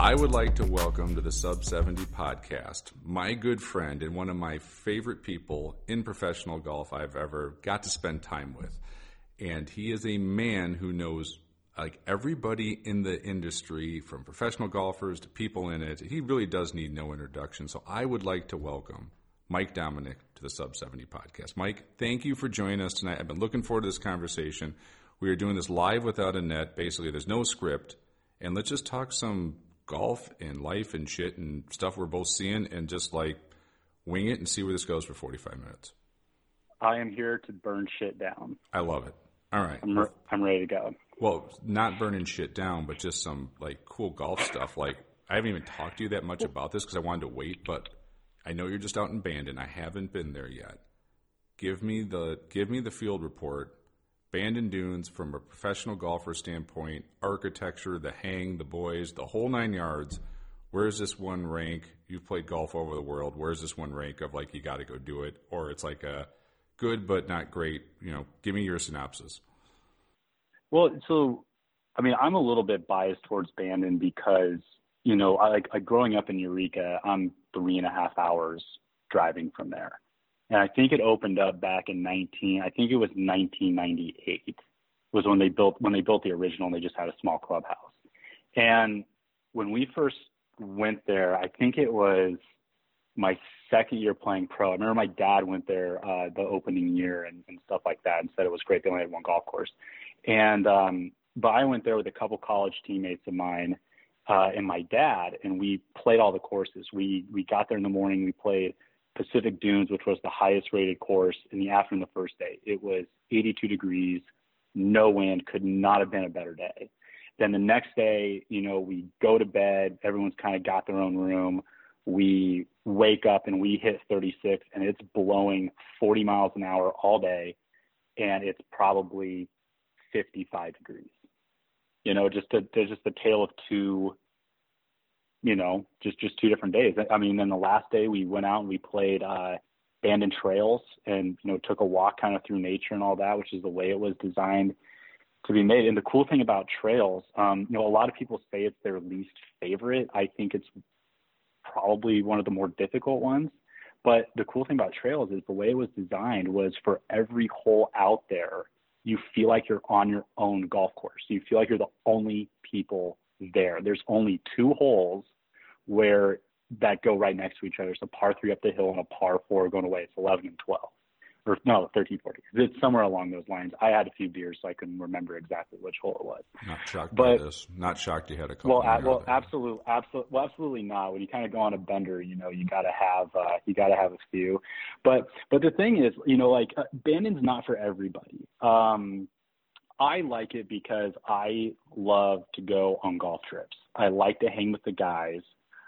I would like to welcome to the Sub 70 podcast my good friend and one of my favorite people in professional golf I've ever got to spend time with. And he is a man who knows like everybody in the industry from professional golfers to people in it. He really does need no introduction. So I would like to welcome Mike Dominic to the Sub 70 podcast. Mike, thank you for joining us tonight. I've been looking forward to this conversation. We are doing this live without a net. Basically, there's no script. And let's just talk some golf and life and shit and stuff we're both seeing and just like wing it and see where this goes for 45 minutes. I am here to burn shit down. I love it. All right. I'm, re- I'm ready to go. Well, not burning shit down, but just some like cool golf stuff. Like I haven't even talked to you that much about this because I wanted to wait, but I know you're just out in Bandon. I haven't been there yet. Give me the give me the field report. Bandon Dunes from a professional golfer standpoint, architecture, the hang, the boys, the whole nine yards. Where's this one rank? You've played golf over the world. Where's this one rank of like you got to go do it, or it's like a good but not great? You know, give me your synopsis. Well, so I mean, I'm a little bit biased towards Bandon because you know, I like, like growing up in Eureka, I'm three and a half hours driving from there, and I think it opened up back in 19. I think it was 1998 was when they built when they built the original. and They just had a small clubhouse, and when we first went there, I think it was my second year playing pro. I remember my dad went there uh, the opening year and, and stuff like that, and said it was great. They only had one golf course, and um, but I went there with a couple college teammates of mine uh, and my dad, and we played all the courses. We we got there in the morning. We played Pacific Dunes, which was the highest rated course in the afternoon the first day. It was 82 degrees, no wind, could not have been a better day. Then the next day, you know, we go to bed. Everyone's kind of got their own room. We wake up and we hit 36, and it's blowing 40 miles an hour all day, and it's probably 55 degrees. You know, just a, there's just a tale of two. You know, just just two different days. I mean, then the last day we went out and we played uh, Bandon Trails, and you know, took a walk kind of through nature and all that, which is the way it was designed to be made. And the cool thing about trails, um, you know, a lot of people say it's their least favorite. I think it's probably one of the more difficult ones. But the cool thing about trails is the way it was designed was for every hole out there, you feel like you're on your own golf course. You feel like you're the only people there. There's only two holes where that go right next to each other. It's a par three up the hill and a par four going away. It's 11 and 12 or no, 13, 14. It's somewhere along those lines. I had a few beers, so I couldn't remember exactly which hole it was. Not shocked But- by this. Not shocked you had a couple. Well, a, well, absolutely, absolutely, well, absolutely not. When you kind of go on a bender, you know, you got to have, uh, you got to have a few. But, but the thing is, you know, like uh, Bandon's not for everybody. Um, I like it because I love to go on golf trips. I like to hang with the guys.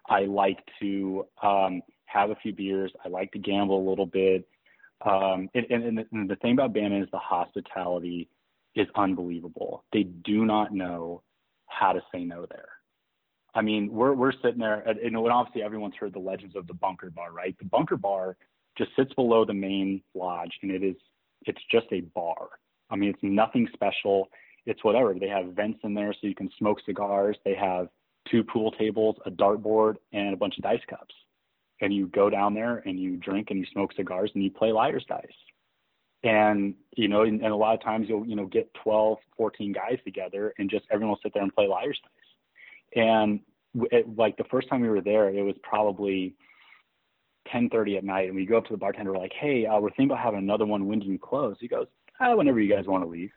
I like to um, have a few beers. I like to gamble a little bit. Um, and, and, the, and the thing about Bandon is the hospitality is unbelievable. They do not know how to say no there. I mean, we're we're sitting there, you and obviously everyone's heard the legends of the bunker bar, right? The bunker bar just sits below the main lodge, and it is it's just a bar. I mean, it's nothing special. It's whatever. They have vents in there so you can smoke cigars. They have two pool tables, a dartboard, and a bunch of dice cups. And you go down there and you drink and you smoke cigars and you play liar's dice. And you know, and, and a lot of times you'll you know get 12, 14 guys together and just everyone will sit there and play liar's dice. And it, like the first time we were there, it was probably 10:30 at night, and we go up to the bartender. We're like, "Hey, uh, we're thinking about having another one. When do you close?" He goes, ah, "Whenever you guys want to leave."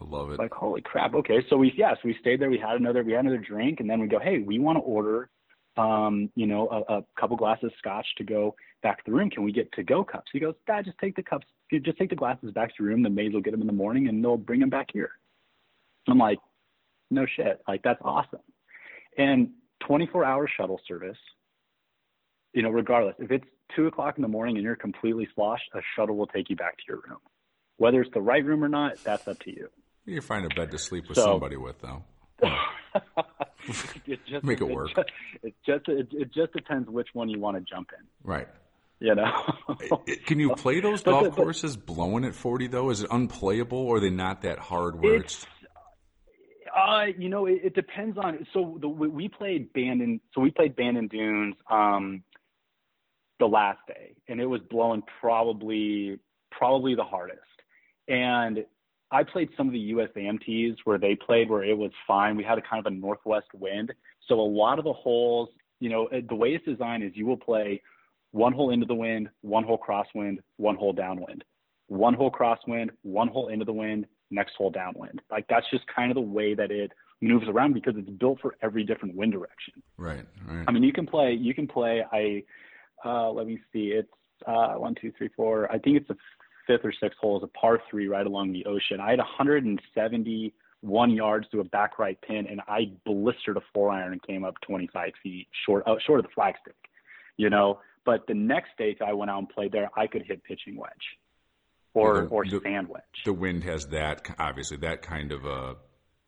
I love it. Like, holy crap! Okay, so we yeah, so we stayed there. We had another we had another drink, and then we go, "Hey, we want to order, um, you know, a, a couple glasses of scotch to go back to the room. Can we get to go cups?" He goes, "Dad, just take the cups. Just take the glasses back to your room. The maids will get them in the morning, and they'll bring them back here." I'm like, "No shit! Like that's awesome." And 24 hour shuttle service you know, regardless if it's two o'clock in the morning and you're completely sloshed, a shuttle will take you back to your room. Whether it's the right room or not, that's up to you. You find a bed to sleep with So- somebody with, though. it just, Make it work. Just, it just it, it just depends which one you want to jump in. Right. You know. It- Can you play those golf the- but- courses blowing at 40, though? Is it unplayable or are they not that hard where it's. It's uh, you know, it, it depends on. So the, we we played Bandon. So we played Bandon Dunes um, the last day, and it was blowing probably probably the hardest. And I played some of the USAMTs where they played where it was fine. We had a kind of a northwest wind, so a lot of the holes, you know, the way it's designed is you will play one hole into the wind, one hole crosswind, one hole downwind, one hole crosswind, one hole into the wind, next hole downwind. Like that's just kind of the way that it moves around because it's built for every different wind direction. Right, right. I mean, you can play. You can play. I uh, let me see. It's uh, one, two, three, four. I think it's the fifth or sixth hole. It's a par three right along the ocean. I had 171 yards to a back right pin, and I blistered a four iron and came up 25 feet short, uh, short of the flagstick. You know, but the next day I went out and played there, I could hit pitching wedge, or Yeah, the- or the- sand wedge. the wind has that, obviously, that kind of a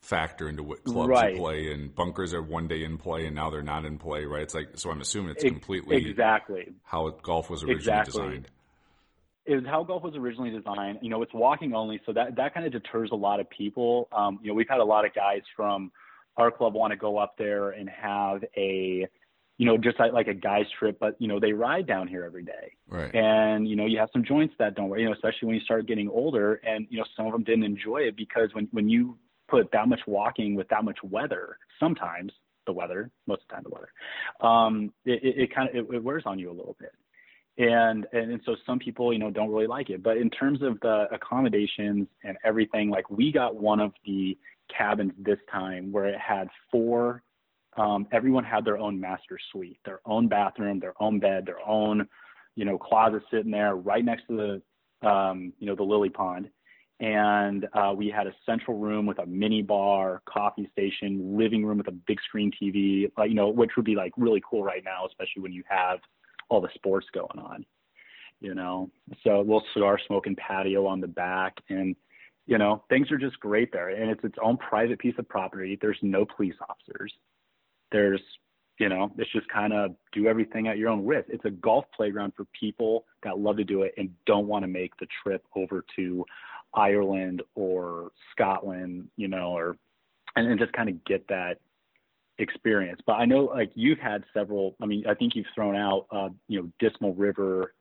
factor into what clubs Right. you play, and bunkers are one day in play and now they're not in play, right? It's like, so I'm assuming it's completely exactly. how golf was originally Exactly. designed. It was how golf was originally designed. You know, it's walking only, so that that kind of deters a lot of people. Um, you know, we've had a lot of guys from our club want to go up there and have a, you know, just like, like a guys trip, but you know, they ride down here every day, Right. and you know, you have some joints that don't work. You know, especially when you start getting older, and you know, some of them didn't enjoy it because when when you put that much walking with that much weather, sometimes the weather, most of the time the weather, um, it, it, it kind of it, it wears on you a little bit and, and and so some people you know don't really like it. But in terms of the accommodations and everything like we got one of the cabins this time where it had four um everyone had their own master suite their own bathroom their own bed their own you know closet sitting there right next to the um you know the lily pond. And uh, we had a central room with a mini bar, coffee station, living room with a big screen TV, like you know, which would be like really cool right now, especially when you have all the sports going on, you know. So a little cigar smoking patio on the back, and you know, things are just great there. And it's its own private piece of property. There's no police officers. There's, you know, it's just kind of do everything at your own risk. It's a golf playground for people that love to do it and don't want to make the trip over to Ireland or Scotland, you know, or and, and just kind of get that experience. But I know like you've had several. I mean, I think you've thrown out, uh, you know, Dismal River,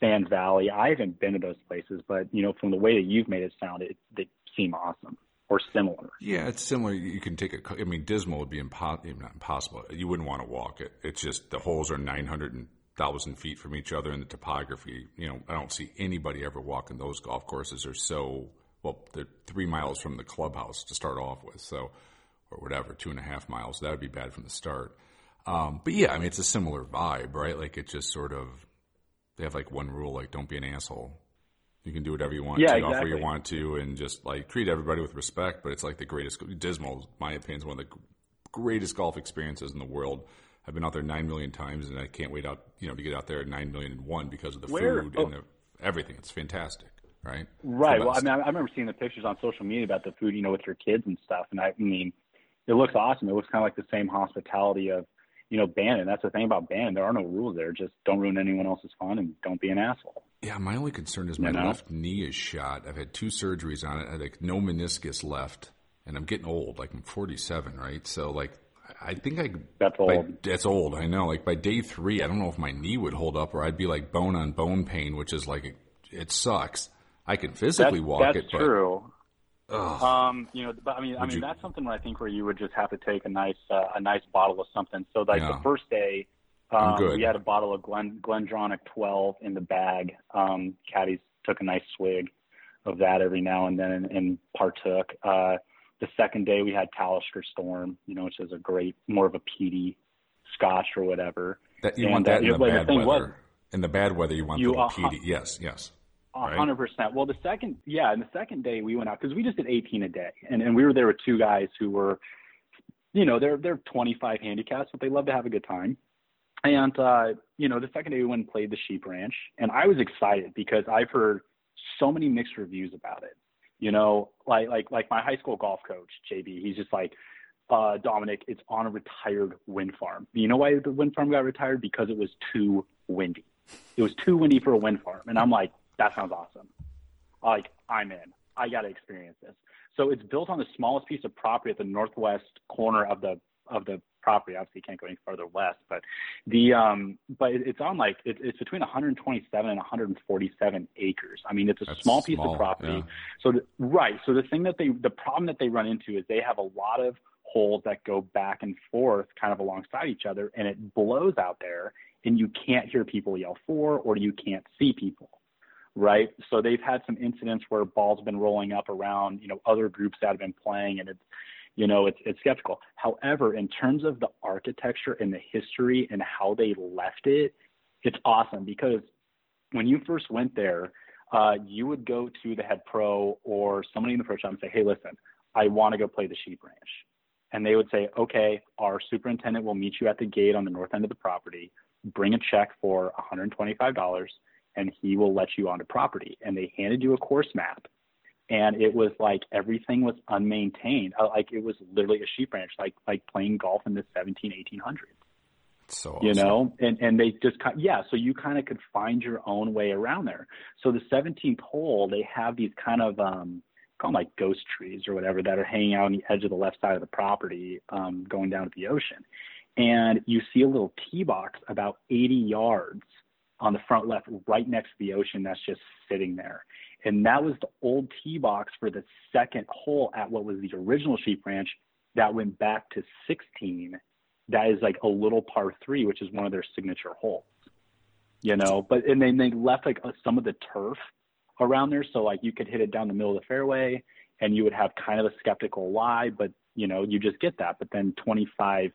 Sand Valley. I haven't been to those places, but you know, from the way that you've made it sound, it they seem awesome or similar. Yeah, it's similar. You can take a. I mean, Dismal would be impo- not impossible. You wouldn't want to walk it. It's just the holes are nine hundred thousand feet from each other, and the topography. You know, I don't see anybody ever walking those golf courses. They're so well. They're three miles from the clubhouse to start off with, so or whatever, two and a half miles. That would be bad from the start. Um, but yeah, I mean, it's a similar vibe, right? Like it just sort of they have like one rule, like don't be an asshole. You can do whatever you want Yeah, to, off where you want to, and just like treat everybody with respect. But it's like the greatest. Dismal, in my opinion, is one of the greatest golf experiences in the world. I've been out there nine million times, and I can't wait out, you know, to get out there at nine million and one because of the Where- food oh. and the, everything. It's fantastic, right? Right. Well, I mean, I I remember seeing the pictures on social media about the food, you know, with your kids and stuff. And I, I mean, it looks awesome. It looks kind of like the same hospitality of, you know, Bandon. That's the thing about Bandon. There are no rules there. Just don't ruin anyone else's fun and don't be an asshole. Yeah, my only concern is my You know? left knee is shot. I've had two surgeries on it. I had like no meniscus left, and I'm getting old. Like I'm 47, right? So like, I think I That's by- old. that's old. I know. Like by day three, I don't know if my knee would hold up, or I'd be like bone on bone pain, which is like it sucks. I can physically That's, walk that's it, that's true. Um, you know, but I mean, I mean, you- that's something where I think where you would just have to take a nice, uh, a nice bottle of something. So like Yeah. the first day, um, we had a bottle of Glen Glendronach 12 in the bag. Um, caddies took a nice swig of that every now and then and, and partook. Uh, the second day we had Talisker Storm, you know, which is a great, more of a peaty Scotch or whatever. that, you and, want that uh, in the the bad thing weather. was- in the bad weather, you want You the are- peaty. Yes, yes. Right. hundred percent. Well, the second, yeah, and the second day we went out because we just did 18 a day, and and we were there with two guys who were, you know, they're they're 25 handicaps, but they love to have a good time. And uh, you know, the second day we went and played the Sheep Ranch, and I was excited because I've heard so many mixed reviews about it. You know, like like like my high school golf coach JB, he's just like, uh, Dominic, it's on a retired wind farm. You know why the wind farm got retired? Because it was too windy. It was too windy for a wind farm, and I'm like, that sounds awesome. Like I'm in. I got to experience this. So it's built on the smallest piece of property at the northwest corner of the of the property. Obviously, you can't go any further west, but the um, but it's on like it, it's between 127 and 147 acres. I mean, it's a That's small piece small, of property. yeah. So the, right. So the thing that they the problem that they run into is they have a lot of holes that go back and forth kind of alongside each other and it blows out there and you can't hear people yell for or you can't see people right? So they've had some incidents where balls have been rolling up around you know other groups that have been playing and it's you know it's it's skeptical. However in terms of the architecture and the history and how they left it it's awesome because when you first went there uh, you would go to the head pro or somebody in the pro shop and say hey listen i want to go play the sheep ranch. And they would say, okay, our superintendent will meet you at the gate on the north end of the property, bring a check for $125, and he will let you onto property. And they handed you a course map. And it was like everything was unmaintained. Uh, Like it was literally a sheep ranch, like like playing golf in the 17, 1800s So you know and and they just yeah so you kind of could find your own way around there so the 17th hole they have these kind of um call them like ghost trees or whatever that are hanging out on the edge of the left side of the property um going down to the ocean and you see a little tee box about 80 yards on the front left right next to the ocean that's just sitting there and that was the old tee box for the second hole at what was the original sheep ranch that went back to 16 that is like a little par three, which is one of their signature holes. You know, but and then they left like uh, some of the turf around there, so like you could hit it down the middle of the fairway, and you would have kind of a skeptical lie, but you know you just get that. But then 25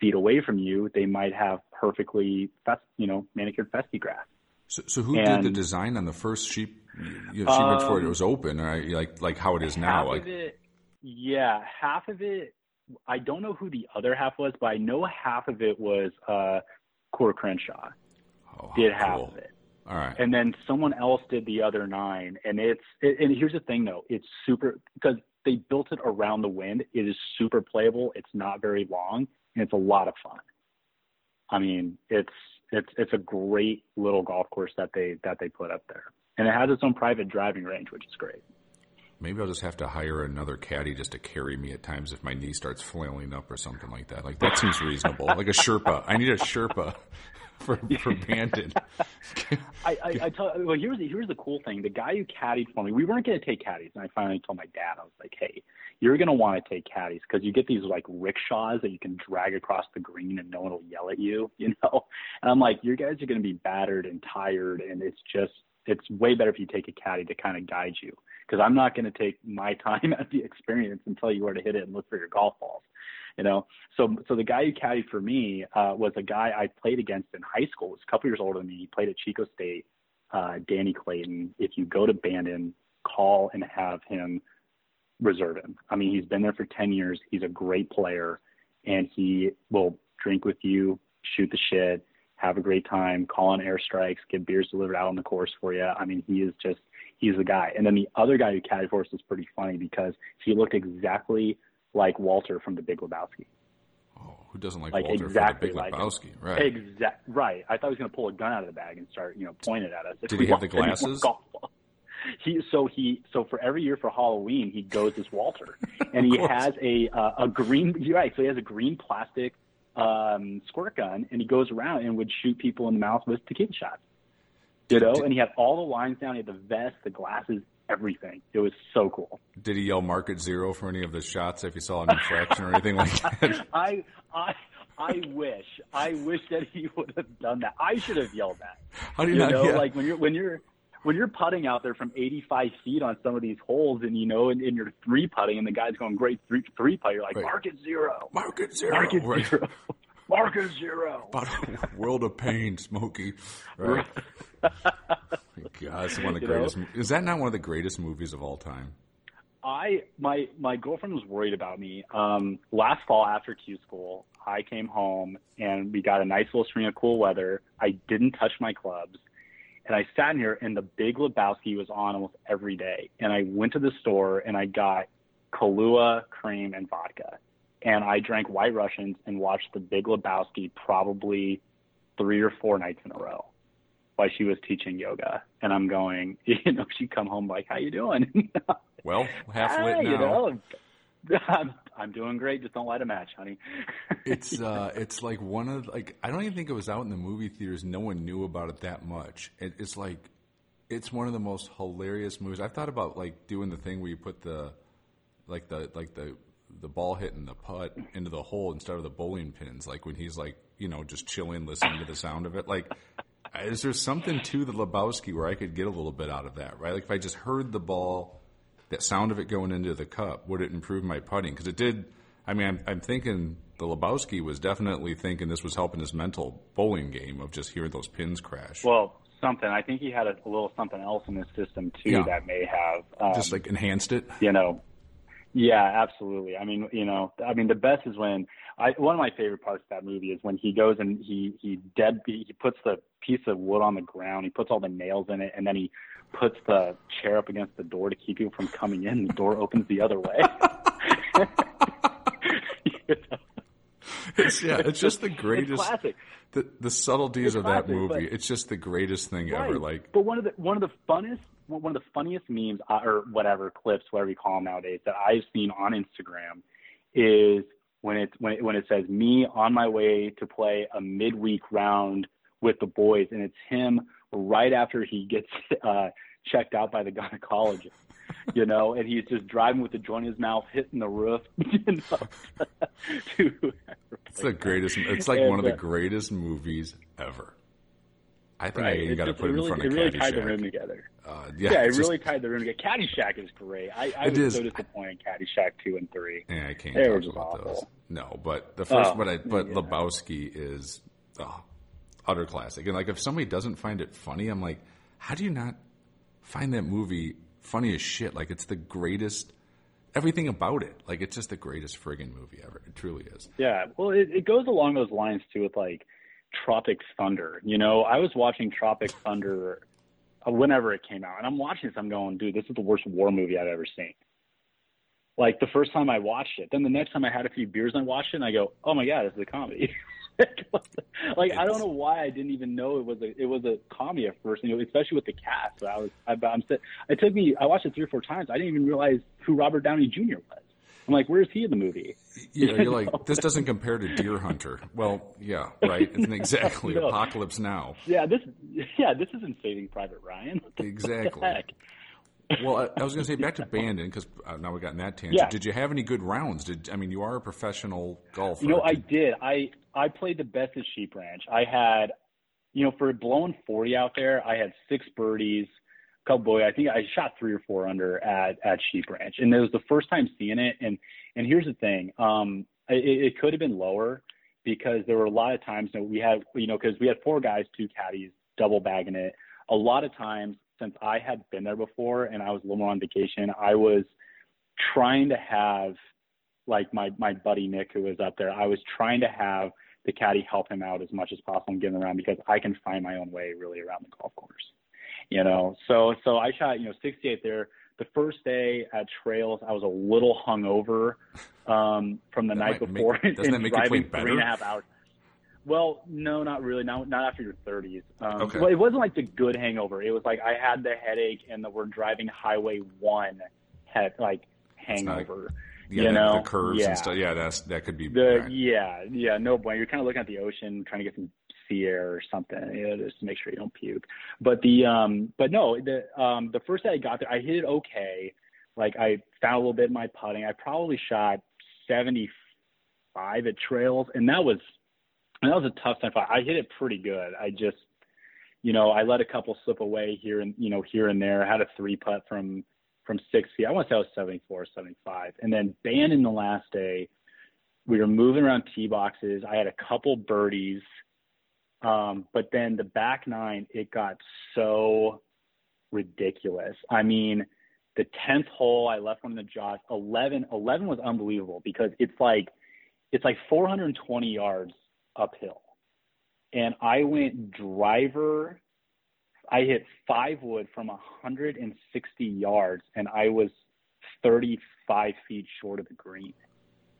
feet away from you, they might have perfectly, fest, you know, manicured festy grass. So, so who did the design on the first sheep? You know, sheep ranch before it Um, was open, right? Like like how it is now. Like it, yeah, half of it. I don't know who the other half was, but I know half of it was uh, Coore Crenshaw oh, did half cool. of it. All right. and then someone else did the other nine and it's it, and here's the thing though it's super because they built it around the wind it is super playable it's not very long and it's a lot of fun i mean it's it's it's a great little golf course that they that they put up there and it has its own private driving range which is great Maybe I'll just have to hire another caddy just to carry me at times if my knee starts flailing up or something like that. Like that seems reasonable. like a Sherpa. I need a Sherpa for for Bandon. I, I, I tell well here's the here's the cool thing. The guy who caddied for me, we weren't gonna take caddies, and I finally told my dad, I was like, Hey, you're gonna want to take caddies because you get these like rickshaws that you can drag across the green and no one will yell at you, you know? And I'm like, Your guys are gonna be battered and tired and it's just it's way better if you take a caddy to kind of guide you. Because I'm not gonna take my time at the experience and tell you where to hit it and look for your golf balls you know. So so the guy who caddied for me uh, was a guy I played against in high school. He was a couple years older than me. He played at Chico State. Uh, Danny Clayton. If you go to Bandon, call and have him reserve him. I mean, he's been there for ten years. He's a great player, and he will drink with you, shoot the shit, have a great time, call on airstrikes, get beers delivered out on the course for you. I mean, he is just he's the guy. And then the other guy who caddied for us is pretty funny because he looked exactly like Walter from The Big Lebowski. Oh, who doesn't like, Like Walter exactly for the Big like. Lebowski? Right. Exact right. I thought he was going to pull a gun out of the bag and start, you know, point it at us. Did he have the walked in with glasses? He so he so for every year for Halloween he goes as Walter, and he has a uh, a green right. So he has a green plastic um, squirt gun, and he goes around and would shoot people in the mouth with tequila shots. You know, and he had all the lines down. He had the vest, the glasses, everything. It was so cool. Did he yell market zero for any of the shots if he saw an infraction or anything like that? I I I wish I wish that he would have done that. I should have yelled that. How do you, You not? know, like when you're when you're when you're putting out there from 85 feet on some of these holes, and you know, and, and you're three putting, and the guy's going great three three putt, you're like Right. market zero, market zero. market right. zero, market zero. About a world of pain, Smokey. Right. God, it's one of the You know? greatest. mo- Is that not one of the greatest movies of all time? I my my girlfriend was worried about me. Um, last fall after Q school, I came home and we got a nice little string of cool weather. I didn't touch my clubs, and I sat in here and the Big Lebowski was on almost every day. And I went to the store and I got Kahlua cream and vodka, and I drank White Russians and watched the Big Lebowski probably three or four nights in a row while she was teaching yoga. And I'm going, you know, she'd come home like, "How you doing?" Well, half lit "Ah, now. You know, I'm, I'm doing great. Just don't light a match, honey. it's uh, it's like one of like I don't even think it was out in the movie theaters. No one knew about it that much. It, it's like it's one of the most hilarious movies. I've thought about like doing the thing where you put the like the like the the ball hitting the putt into the hole instead of the bowling pins. Like when he's like you know just chilling, listening to the sound of it. Like is there something to the Lebowski where I could get a little bit out of that? Right? Like if I just heard the ball that sound of it going into the cup, would it improve my putting? Because it did. I mean, I'm, I'm thinking the Lebowski was definitely thinking this was helping his mental bowling game of just hearing those pins crash. Well, something. I think he had a, a little something else in his system too Yeah. that may have, um, just like enhanced it. you know. Yeah, absolutely. I mean, you know, I mean, the best is when I one of my favorite parts of that movie is when he goes and he he dead he puts the piece of wood on the ground, he puts all the nails in it, and then he puts the chair up against the door to keep people from coming in. The door opens the other way. You know? It's, yeah, it's just the It's greatest. classic. The, the subtleties of that movie. It's just the greatest thing ever. Like but one of the one of the funnest one of the funniest memes uh, or whatever clips, whatever you call them nowadays, that I've seen on Instagram is when it when it, when it says me on my way to play a midweek round with the boys, and it's him right after he gets uh, checked out by the gynecologist. You know, and he's just driving with the joint in his mouth, hitting the roof. You know, to it's the greatest. It's like And, one of the uh, greatest movies ever. I think I Right. even It got to put it, really, in front of it really tied the room together. Uh, Yeah, yeah, it just- really tied the room together. Caddyshack is great. I, I It was is. so disappointed in Caddyshack two and three. Yeah, I can't They talk about those. No, but the first, Oh, but I, but yeah. Lebowski is oh, utter classic. And like, if somebody doesn't find it funny, I'm like, how do you not find that movie funny as shit? Like, it's the greatest. Everything about it, like, it's just the greatest friggin' movie ever. It truly is. Yeah, well, it, it goes along those lines too with like Tropic Thunder. You know, I was watching Tropic Thunder whenever it came out, and I'm watching this. I'm going, dude, this is the worst war movie I've ever seen. Like the first time I watched it, then the next time I had a few beers and I watched it, and I go, oh my god, this is a comedy. like I don't know why I didn't even know it was a it was a comedy at first, you know, especially with the cast. I was I, I'm it took me I watched it three or four times. I didn't even realize who Robert Downey Jr. was. I'm like, where's he in the movie? Know, you're like, this doesn't compare to Deer Hunter. Well, yeah, right. It's exactly No. Apocalypse Now. Yeah, this yeah, this isn't Saving Private Ryan. Exactly. Well, I, I was going to say back to Bandon because uh, now we got in that tangent. Yeah. Did you have any good rounds? Did I mean you are a professional golfer? You know, I Did-. I I played the best at Sheep Ranch. I had, you know, for blowing forty out there, I had six birdies. A Couple boy, I think I shot three or four under at at Sheep Ranch, and it was the first time seeing it. And and here's the thing, um, it, it could have been lower because there were a lot of times that we had, you know, because we had four guys, two caddies, double bagging it. A lot of times, since I had been there before and I was a little more on vacation, I was trying to have like my my buddy Nick who was up there, I was trying to have the caddy help him out as much as possible and get him around because I can find my own way really around the golf course. You know, so so I shot you know 68 there. The first day at Trails, I was a little hungover um, from the night might make- before doesn't that make driving three and a half hours. Well, no, not really. Not not after your 30s. Um, Okay. Well, it wasn't like the good hangover. It was like I had the headache and the we're driving Highway One had like not- hangover. yeah, you the, know, the curves yeah. and stuff. Yeah, that's that could be. The bad. yeah, yeah, no bueno. You're kind of looking at the ocean, trying to get some sea air or something, you know, just to make sure you don't puke. But the um, but no, the um, the first day I got there, I hit it okay. Like I found a little bit in my putting. I probably shot 75 at trails, and that was and that was a tough time. I hit it pretty good. I just, you know, I let a couple slip away here and you know here and there. I had a three putt from from six feet. I want to say I was 74, 75. And then Bandon the last day, we were moving around tee boxes. I had a couple birdies. Um, but then the back nine, it got so ridiculous. I mean, The tenth hole, I left one in the jaws. 11, 11 was unbelievable because it's like it's like 420 yards uphill, and I went driver. I hit five wood from 160 yards, and I was 35 feet short of the green.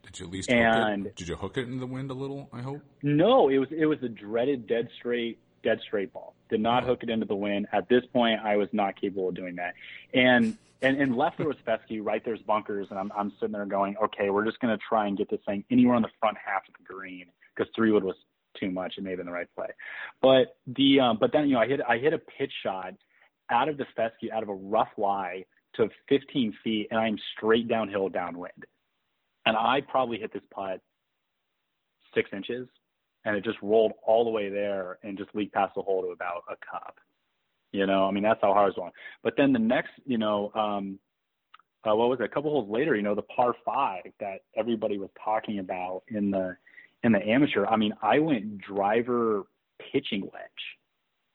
Did you at least And- hook it? Did you hook it in the wind a little? I hope. No, it was it was a dreaded dead straight dead straight ball. Did not hook it into the wind. At this point, I was not capable of doing that. And and and left there was fescue. Right there's bunkers, and I'm I'm sitting there going, okay, we're just gonna try and get this thing anywhere on the front half of the green because three wood was too much. It may have been the right play, but the um, but then you know I hit I hit a pitch shot out of the fescue out of a rough lie to 15 feet, and I'm straight downhill downwind. And I probably hit this putt six inches, and it just rolled all the way there and just leaked past the hole to about a cup. You know, I mean that's how hard it was going. But then the next, you know, um, uh, what was it? A couple holes later, you know, the par five that everybody was talking about in the in the amateur. I mean, I went driver pitching wedge.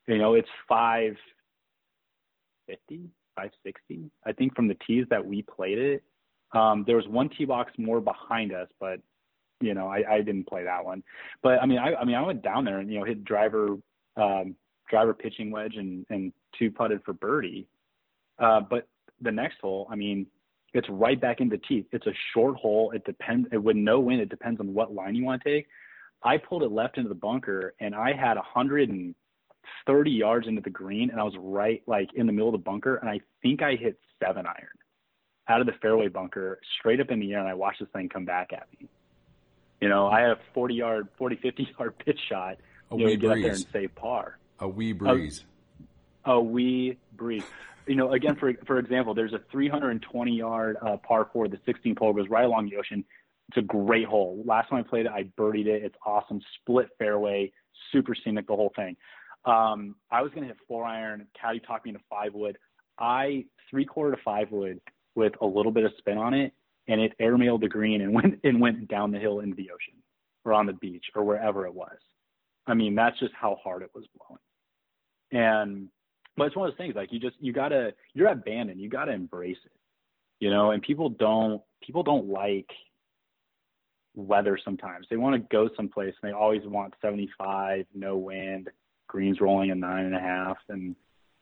You know, it's five fifty, five sixty. I think from the tees that we played it. Um, there was one tee box more behind us, but you know, I, I didn't play that one. But I mean, I, I mean, I went down there and you know hit driver um, driver pitching wedge and and two putted for birdie. Uh, but the next hole, I mean, it's right back into teeth. It's a short hole. It depends. It would no wind, it depends on what line you want to take. I pulled it left into the bunker, and I had 130 yards into the green, and I was right like in the middle of the bunker, and I think I hit seven iron out of the fairway bunker straight up in the air, and I watched this thing come back at me. You know, I had a 40 yard, 40, 50 yard pitch shot. A you know, wee to get up there breeze. and save par. A wee breeze. A wee breeze. You know, again, for for example, there's a 320 yard uh, par four. The 16th hole goes right along the ocean. It's a great hole. Last time I played it, I birdied it. It's awesome. Split fairway, super scenic, the whole thing. Um, I was going to hit four iron. Caddy talked me into five wood. I three quarter to five wood with a little bit of spin on it, and it airmailed the green and went and went down the hill into the ocean or on the beach or wherever it was. I mean, that's just how hard it was blowing. And but it's one of those things like you just you gotta you're at Bandon, you gotta embrace it. You know, and people don't people don't like weather sometimes. They want to go someplace and they always want seventy five, no wind, greens rolling a nine and a half and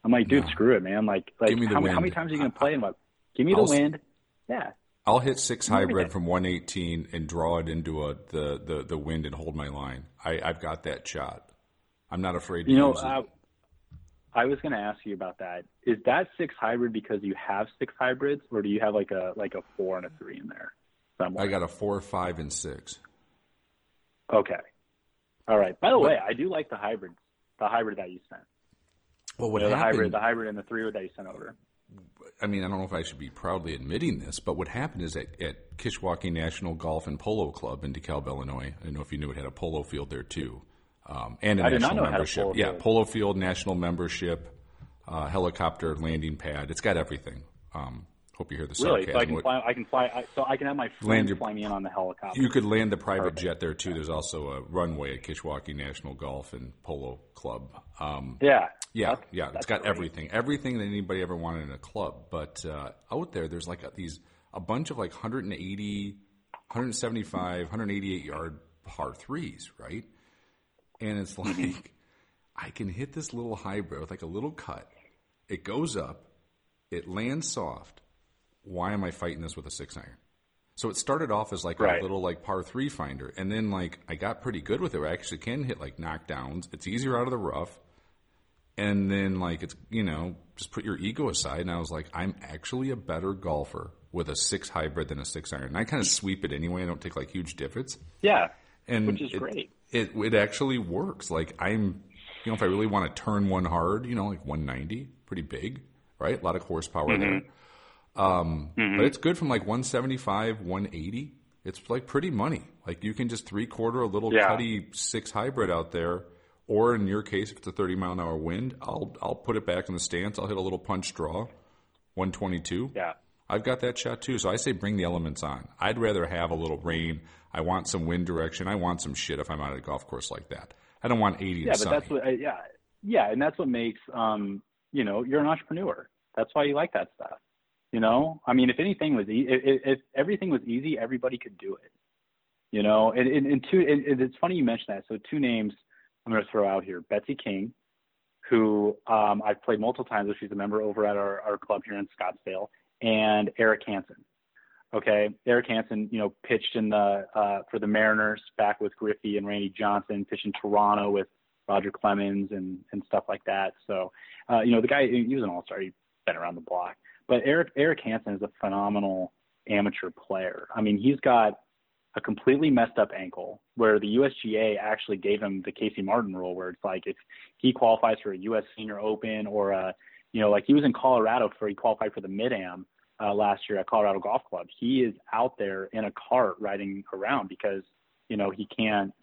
I'm like, dude, No. screw it, man. Like like Give me the how, many- how many times are you gonna play in what give me the I'll wind. Yeah. I'll hit six hybrid from 118 and draw it into a the, the, the wind and hold my line. I, I've got that shot. I'm not afraid to You know, use it. uh, I was going to ask you about that. Is that six hybrid because you have six hybrids, or do you have like a like a four and a three in there somewhere? I got a four, five, and six. Okay. All right. By the way, I do like the hybrid, the hybrid that you sent. Well, what You know, the happened? hybrid, the hybrid, and the three that you sent over. I mean, I don't know if I should be proudly admitting this, but what happened is at, at Kishwaukee National Golf and Polo Club in DeKalb, Illinois. I don't know if you knew it had a polo field there too, um, and a I national know it had a membership. polo yeah, polo field, national membership, uh, helicopter landing pad. It's got everything. Um, hope you hear the Really? sarcasm. So I can What- fly. I can fly. I, so I can have my Land friend your- fly me in on the helicopter. You could land the private Perfect. jet there too. There's also a runway at Kishwaukee National Golf and Polo Club. Um, yeah. Yeah, That's- yeah, it's that's got great. everything, everything that anybody ever wanted in a club. But uh, out there, there's like a, these a bunch of like 180, 175, 188 yard par threes, right? And it's Mm-hmm. like I can hit this little hybrid with like a little cut. It goes up, it lands soft. Why am I fighting this with a six iron? So it started off as like Right. a little like par three finder, and then like I got pretty good with it. I actually can hit like knockdowns. It's easier out of the rough, and then like it's you know just put your ego aside. And I was like, I'm actually a better golfer with a six hybrid than a six iron. And I kind of sweep it anyway. I don't take like huge divots, Yeah. and Which is it, great. It it actually works. Like I'm, you know, if I really want to turn one hard, you know, like 190, pretty big, right? A lot of horsepower Mm-hmm. there. Um, But it's good from like 175, 180. It's like pretty money. Like you can just three quarter a little Yeah. cutty six hybrid out there, or in your case, if it's a 30 mile an hour wind, I'll I'll put it back in the stance. I'll hit a little punch draw, 122. Yeah. I've got that shot too. So I say bring the elements on. I'd rather have a little rain. I want some wind direction. I want some shit if I'm out at a golf course like that. I don't want 80 Yeah, and but sunny. that's what. uh, Yeah. Yeah, and that's what makes um you know you're an entrepreneur. That's why you like that stuff. You know, I mean, if anything was e- if, if everything was easy, everybody could do it. You know, and, and, and two, and it's funny you mentioned that. So two names I'm going to throw out here: Betsy King, who um, I've played multiple times. She's a member over at our, our club here in Scottsdale, and Eric Hanson. Okay, Eric Hanson, you know, pitched in the uh, for the Mariners back with Griffey and Randy Johnson, pitched in Toronto with Roger Clemens and and stuff like that. So, uh, you know, the guy he was an all star. He's been around the block. But Eric Eric Hanson is a phenomenal amateur player. I mean, he's got a completely messed up ankle where the USGA actually gave him the Casey Martin rule where it's like if he qualifies for a US Senior Open or a you know like he was in Colorado for he qualified for the Mid Am uh, last year at Colorado Golf Club. He is out there in a cart riding around because you know he can't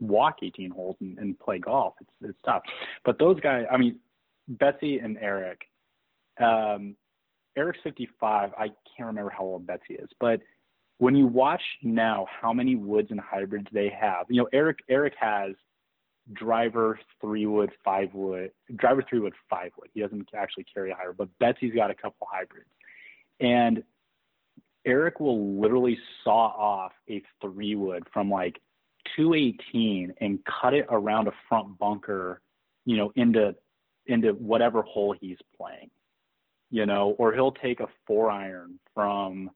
walk 18 holes and, and play golf. It's it's tough. But those guys, I mean, Betsy and Eric. Um, Eric's 55. I can't remember how old Betsy is, but when you watch now how many woods and hybrids they have, you know, Eric Eric has driver three wood, five wood, driver three wood, five wood. He doesn't actually carry a hybrid, but Betsy's got a couple hybrids. And Eric will literally saw off a three wood from like 218 and cut it around a front bunker, you know, into into whatever hole he's playing, you know, or he'll take a four iron from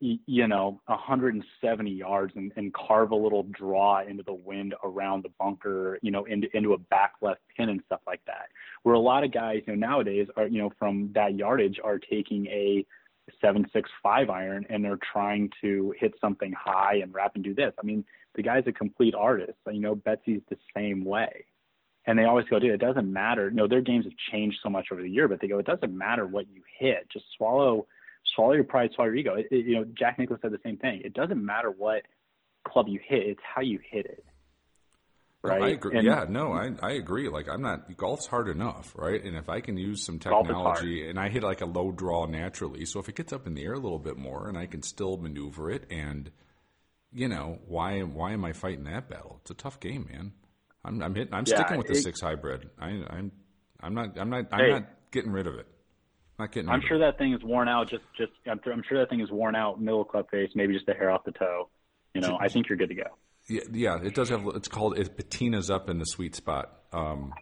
you know 170 yards and, and carve a little draw into the wind around the bunker you know into into a back left pin and stuff like that. Where a lot of guys you know nowadays are you know from that yardage are taking a seven six five iron and they're trying to hit something high and wrap and do this. I mean the guy's a complete artist you know betsy's the same way. And they always go dude it doesn't matter. No their games have changed so much over the year but they go it doesn't matter what you hit. Just swallow swallow your pride, swallow your ego. It, it, you know, Jack Nicklaus said the same thing. It doesn't matter what club you hit; it's how you hit it. Right? No, I agree. And, yeah, no, I I agree. Like I'm not golf's hard enough, right? And if I can use some technology and I hit like a low draw naturally, so if it gets up in the air a little bit more and I can still maneuver it and you know, why why am I fighting that battle? It's a tough game, man. I'm I'm hitting I'm Yeah, sticking with the it- six hybrid. I I'm I'm not I'm not I'm Hey. not getting rid of it. Not getting I'm sure that thing is worn out. Just, just I'm, I'm sure that thing is worn out. Middle club face, maybe just a hair off the toe. You know, I think you're good to go. Yeah, yeah, it does have. It's called it patina's up in the sweet spot. Um,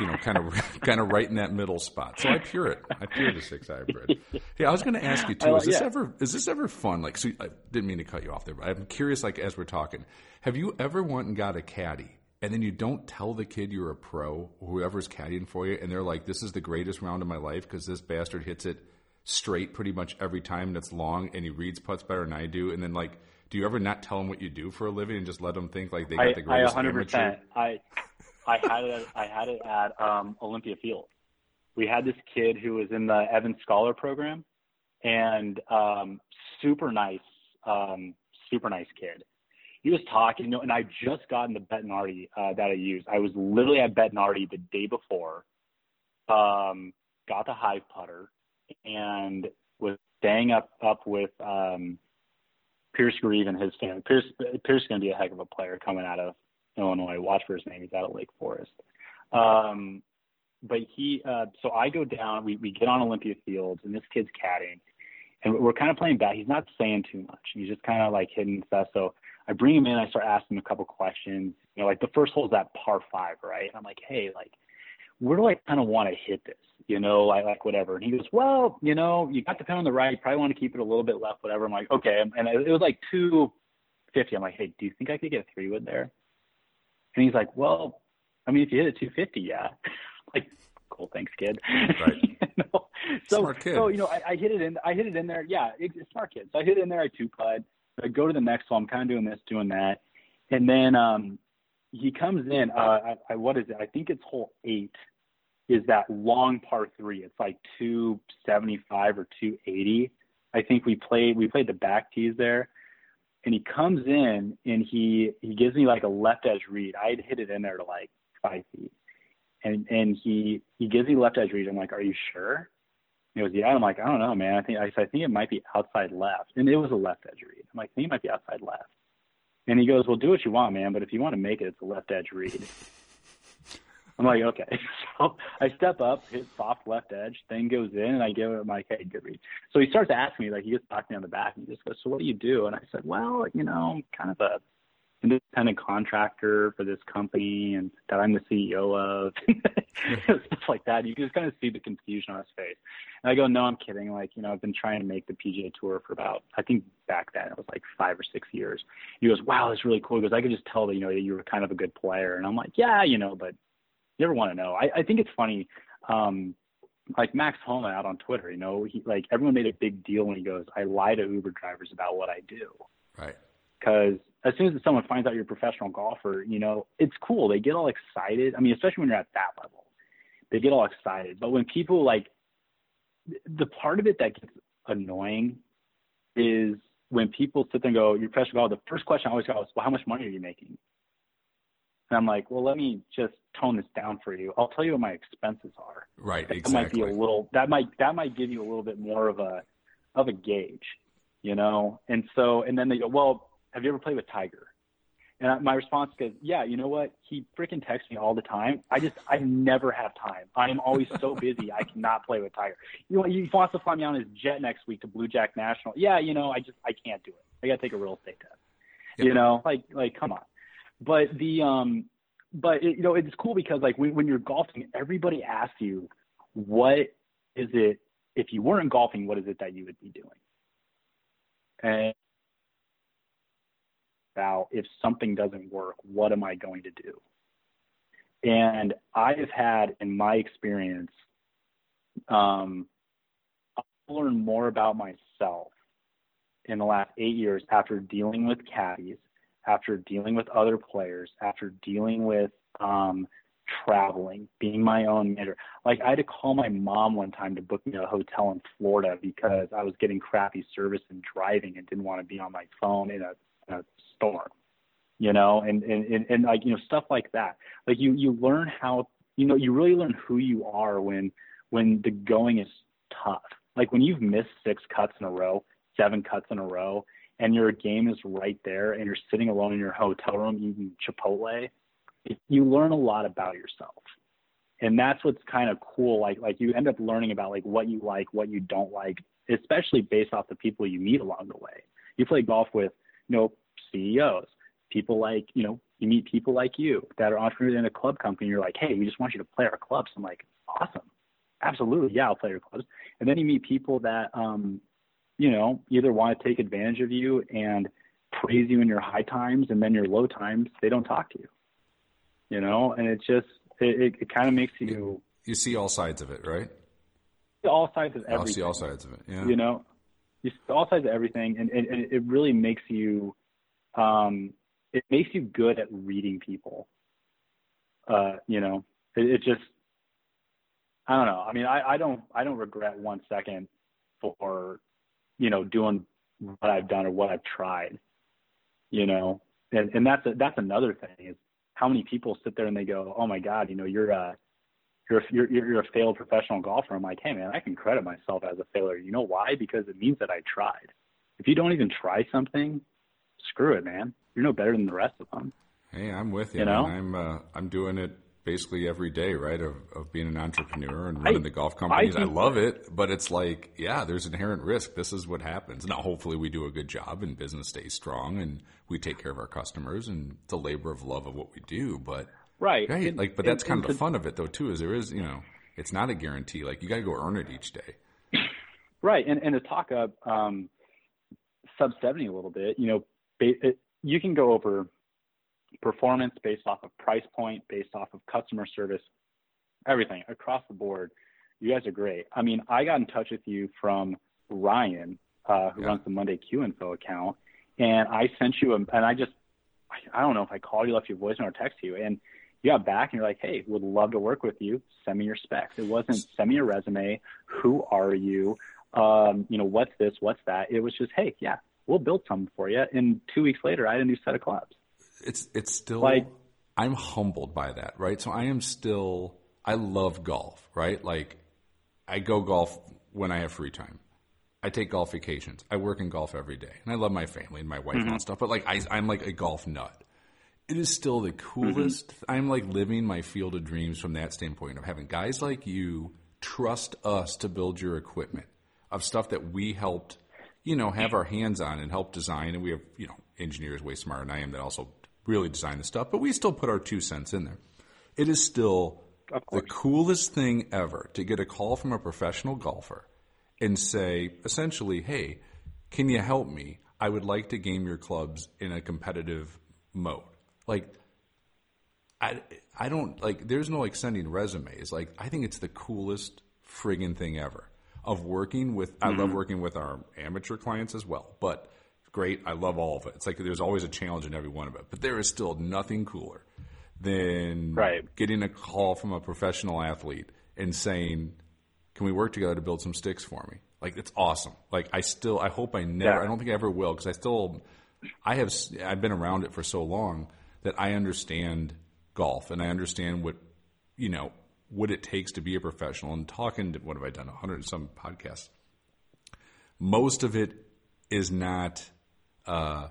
you know, kind of, kind of right in that middle spot. So I pure it. I pure the six hybrid. Yeah, I was going to ask you too. Is this yeah. ever? Is this ever fun? Like, so I didn't mean to cut you off there, but I'm curious. Like, as we're talking, have you ever went and got a caddy? And then you don't tell the kid you're a pro, whoever's caddying for you, and they're like, "This is the greatest round of my life because this bastard hits it straight pretty much every time and it's long and he reads putts better than I do. And then like, do you ever not tell them what you do for a living and just let them think like they got I, the I greatest 100%. amateur? I, I had it. At, I had it at um, Olympia Field. We had this kid who was in the Evans Scholar program, and um, super nice, um, super nice kid. He was talking, you know, and I just gotten the Bettinardi uh, that I used. I was literally at Bettinardi the day before. Um, got the hive putter, and was staying up up with um, Pierce Grieve and his family. Pierce Pierce is going to be a heck of a player coming out of Illinois. Watch for his name. He's out of Lake Forest. Um, but he, uh, so I go down. We we get on Olympia Fields, and this kid's caddying, and we're kind of playing back. He's not saying too much. He's just kind of like hitting stuff. So I bring him in. I start asking him a couple questions. You know, like the first hole is that par five, right? And I'm like, hey, like, where do I kind of want to hit this? You know, like like whatever. And he goes, well, you know, you got the pin on the right. You probably want to keep it a little bit left, whatever. I'm like, okay. And it was like two fifty. I'm like, hey, do you think I could get a three wood there? And he's like, well, I mean, if you hit it 250, yeah. like, cool, thanks, kid. Right. You know? So, so you know, I, I hit it in. I hit it in there. Yeah, it, it's smart kid. So I hit it in there. I two putt. I go to the next hole. I'm kind of doing this, doing that, and then um, he comes in. Uh, I, I, what is it? I think it's hole eight. Is that long par three? It's like 275 or 280. I think we played. We played the back tees there and he comes in and he he gives me like a left edge read. I had hit it in there to like five feet, and and he he gives me left edge read. I'm like, are you sure? He goes, yeah. I'm like, I don't know, man. I think I, I think it might be outside left, and it was a left edge read. I'm like, I think it might be outside left. And he goes, well, do what you want, man. But if you want to make it, it's a left edge read. I'm like, okay. So I step up, hit soft left edge, thing goes in, and I give him like, hey, good read. So he starts asking me, like, he just talking me on the back, and he just goes, so what do you do? And I said, well, you know, I'm kind of a independent contractor for this company and that I'm the CEO of, stuff like that. You can just kind of see the confusion on his face. And I go, no, I'm kidding. Like, you know, I've been trying to make the PGA Tour for about, I think back then it was like five or six years. He goes, wow, that's really cool. Because I could just tell that, you know, that you were kind of a good player. And I'm like, yeah, you know, but you never want to know. I, I think it's funny. Um, like Max Homa out on Twitter, you know, he like everyone made a big deal when he goes, I lie to Uber drivers about what I do. Right. Because as soon as someone finds out you're a professional golfer, you know, it's cool. They get all excited. I mean, especially when you're at that level, they get all excited. But when people like, the part of it that gets annoying is when people sit there and go, "You're professional golfer." The first question I always go is, "Well, how much money are you making?" And I'm like, "Well, let me just tone this down for you. I'll tell you what my expenses are." Right. That Exactly. might be a little. That might that might give you a little bit more of a of a gauge, you know. And so, and then they go, "Well, have you ever played with Tiger?" And I- my response is, "Yeah, you know what? He freaking texts me all the time. I just I never have time. I am always so busy. I cannot play with Tiger. You know, he wants to fly me on his jet next week to Blue Jack National. Yeah, you know, I just I can't do it. I got to take a real estate test. You know, like like come on. But the um, but it, you know, it's cool because like when when you're golfing, everybody asks you, what is it? If you weren't golfing, what is it that you would be doing? And about if something doesn't work, what am I going to do? And I have had, in my experience, um, I've learned more about myself in the last eight years after dealing with caddies, after dealing with other players, after dealing with um, traveling, being my own manager. Like I had to call my mom one time to book me a hotel in Florida because I was getting crappy service and driving and didn't want to be on my phone in a, a storm. You know, and, and, and, and like, you know, stuff like that. Like you you learn how you know, you really learn who you are when when the going is tough. Like when you've missed six cuts in a row, seven cuts in a row, and your game is right there and you're sitting alone in your hotel room eating Chipotle, you learn a lot about yourself. And that's what's kind of cool. Like like you end up learning about like what you like, what you don't like, especially based off the people you meet along the way. You play golf with, you know, CEOs, people like, you know, you meet people like you that are entrepreneurs in a club company. You're like, hey, we just want you to play our clubs. I'm like, awesome. Absolutely. Yeah, I'll play your clubs. And then you meet people that, um, you know, either want to take advantage of you and praise you in your high times and then your low times, they don't talk to you, you know, and it just, it, it, it kind of makes you You see all sides of it, right? all sides of I'll see all sides of it. Yeah. you know you all sides of everything and, and, and it really makes you um it makes you good at reading people. Uh you know it, it just i don't know. I mean i i don't i don't regret one second for you know doing what i've done or what i've tried you know? And and that's a, that's another thing is how many people sit there and they go oh my god you know you're uh you're, you're you're a failed professional golfer. I'm like, hey man, I can credit myself as a failure. You know why? Because it means that I tried. If you don't even try something, screw it, man. You're no better than the rest of them. Hey, I'm with you. You know? I'm uh, I'm doing it basically every day, right? Of of being an entrepreneur and running the golf companies. I, think- love it, but it's like, yeah, there's inherent risk. This is what happens. Now, hopefully, we do a good job and business stays strong and we take care of our customers and it's a labor of love of what we do. But Right. right, And- like, but that's and- kind of the fun of it, though, too. Is there is you know, it's not a guarantee. Like you got to go earn it each day. Right, and and to talk up um, sub seventy a little bit, you know, it, you can go over performance based off of price point, based off of customer service, everything across the board. You guys are great. I mean, I got in touch with you from Ryan, uh, who Yeah. runs the Monday Q Info account, and I sent you a, and I just, I, I don't know if I called you, left you a voicemail or text you, and you got back and you're like, hey, would love to work with you. Send me your specs. It wasn't send me your resume. Who are you? Um, you know, what's this? What's that? It was just, hey, yeah, we'll build something for you. And two weeks later, I had a new set of clubs. it's it's still Like- I'm humbled by that, right? So I am still I love golf, right? Like I go golf when I have free time. I take golf vacations. I work in golf every day, and I love my family and my wife and all that stuff. But like I, I'm like a golf nut, it is still the coolest. Mm-hmm. I'm like living my field of dreams from that standpoint of having guys like you trust us to build your equipment of stuff that we helped, you know, have our hands on and help design. And we have, you know, engineers way smarter than I am that also really design the stuff, but we still put our two cents in there. It is still the coolest thing ever to get a call from a professional golfer and say, essentially, hey, can you help me? I would like to game your clubs in a competitive mode. Like, I, I don't like, there's no like sending resumes. Like, I think it's the coolest friggin' thing ever of working with, mm-hmm. I love mm-hmm. working with our amateur clients as well, but great. I love all of it. It's like there's always a challenge in every one of it, but there is still nothing cooler than right. getting a call from a professional athlete and saying, "Can we work together to build some sticks for me?" Like it's awesome. Like I still, I hope I never, yeah. I don't think I ever will because I still, I have, I've been around it for so long that I understand golf and I understand what, you know, what it takes to be a professional. And talking to what have I done? Hundred some podcasts. Most of it is not. Uh,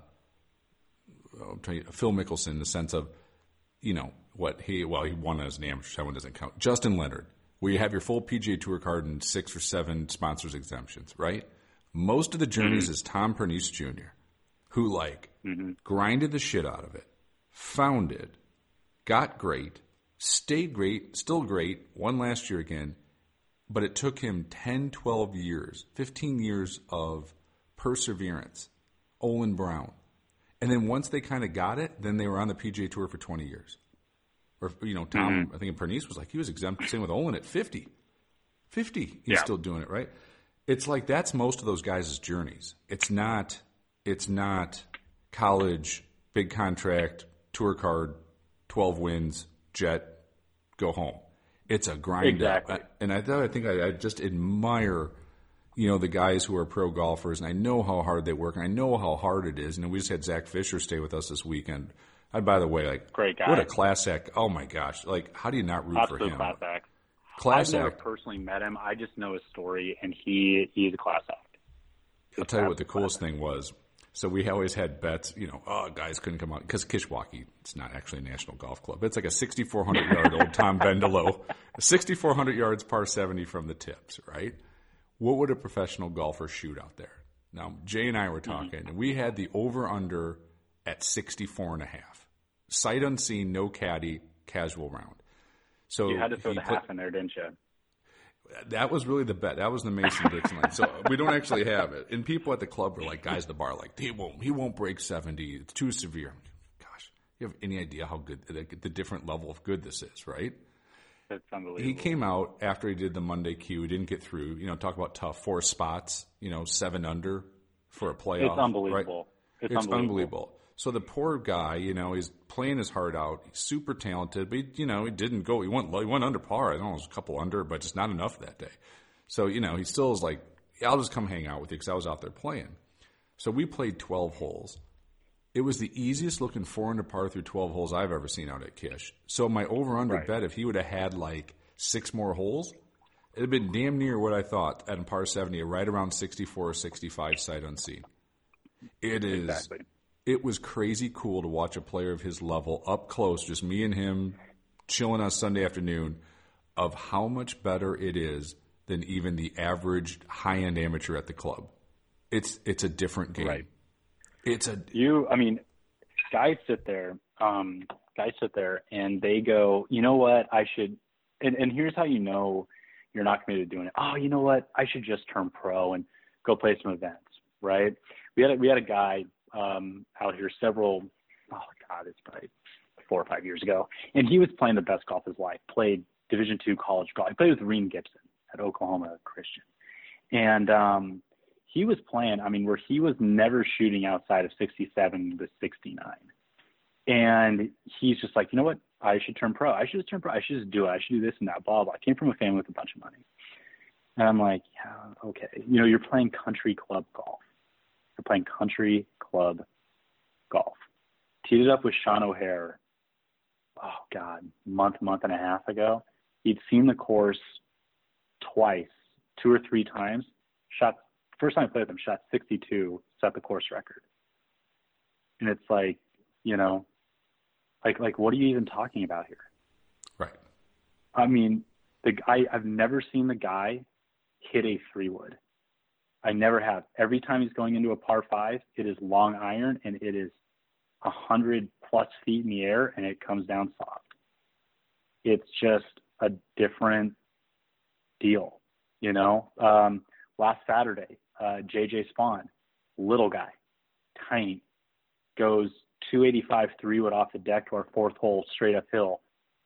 I'm you, Phil Mickelson in the sense of you know, what he, well, he won as an amateur, so that one doesn't count. Justin Leonard, where you have your full PGA Tour card and six or seven sponsors exemptions, right? Most of the journeys mm-hmm. is Tom Pernice Jr., who like mm-hmm. grinded the shit out of it, found it, got great, stayed great, still great, won last year again, but it took him 10, 12 years, 15 years of perseverance. Olin Brown. and then once they kind of got it, then they were on the PGA Tour for 20 years. Or, you know, Tom, mm-hmm. I think in Pernice was like, he was exempt. Same with Olin at 50. 50, he's yeah. still doing it, right? It's like that's most of those guys' journeys. It's not, it's not college, big contract, tour card, 12 wins, jet, go home. It's a grind exactly. up. And I, I think I, I just admire – you know, the guys who are pro golfers, and I know how hard they work, and I know how hard it is. And we just had Zach Fisher stay with us this weekend. And by the way, like, great guy. What a class act! Oh my gosh! Like, how do you not root Absolute for him? Class act. Class I've never act. personally met him. I just know his story, and he he's a class act. I'll tell you what the coolest thing was. So we always had bets, you know, oh, guys couldn't come out because Kishwaukee, it's not actually a national golf club. It's like a 6,400 yard old Tom Bendelow, 6,400 yards par 70 from the tips, right? what would a professional golfer shoot out there? Now, Jay and I were mm-hmm. talking, mm-hmm. and we had the over under at 64 and a half. Sight unseen, no caddy, casual round. So you had to throw the put, half in there, didn't you? That was really the bet. That was the Mason Dixon line. So we don't actually have it. And people at the club were like, guys at the bar, like, he won't, he won't break 70. It's too severe. Gosh, you have any idea how good the, the different level of good this is, right? That's unbelievable. He came out after he did the Monday Q. He didn't get through. You know, talk about tough. Four spots. You know, seven under for a playoff. It's unbelievable. Right? It's, it's unbelievable. unbelievable. So the poor guy, you know, he's playing his heart out. He's super talented, but he, you know, he didn't go. He went. He went under par. I don't know, it was a couple under, but just not enough that day. So you know, he still is like, I'll just come hang out with you because I was out there playing. So we played twelve holes. It was the easiest looking four under par through 12 holes I've ever seen out at Kish. So my over under right. bet, if he would have had like six more holes, it'd have been damn near what I thought at par 70, right around 64 or 65 sight unseen. It is. Exactly. It was crazy cool to watch a player of his level up close, just me and him chilling on Sunday afternoon, of how much better it is than even the average high end amateur at the club. It's it's a different game. Right. It's a you. I mean, guys sit there. Um, guys sit there and they go, you know what? I should. And, and here's how you know you're not committed to doing it. Oh, you know what? I should just turn pro and go play some events. Right? We had a, we had a guy um, out here several. Oh God, it's probably four or five years ago, and he was playing the best golf of his life. Played Division two college golf. He played with Rhein Gibson at Oklahoma Christian, and um, he was playing, I mean, where he was never shooting outside of 67 to 69. And he's just like, you know what? I should turn pro. I should just turn pro. I should just do it. I should do this and that, blah, blah. I came from a family with a bunch of money. And I'm like, yeah, okay. You know, you're playing country club golf. Playing country club golf. Teed it up with Sean O'Hair. oh God, month, month and a half ago. He'd seen the course twice, two or three times, shot first time I played with him, shot 62, set the course record. And it's like, you know, Like like what are you even talking about here? Right. I mean, the guy I've never seen the guy hit a three wood. I never have. Every time he's going into a par five, it is long iron and it is a hundred plus feet in the air and it comes down soft. It's just a different deal, you know. Um, last Saturday, uh, JJ Spaun, little guy, tiny, goes 285 three wood off the deck to our fourth hole straight uphill,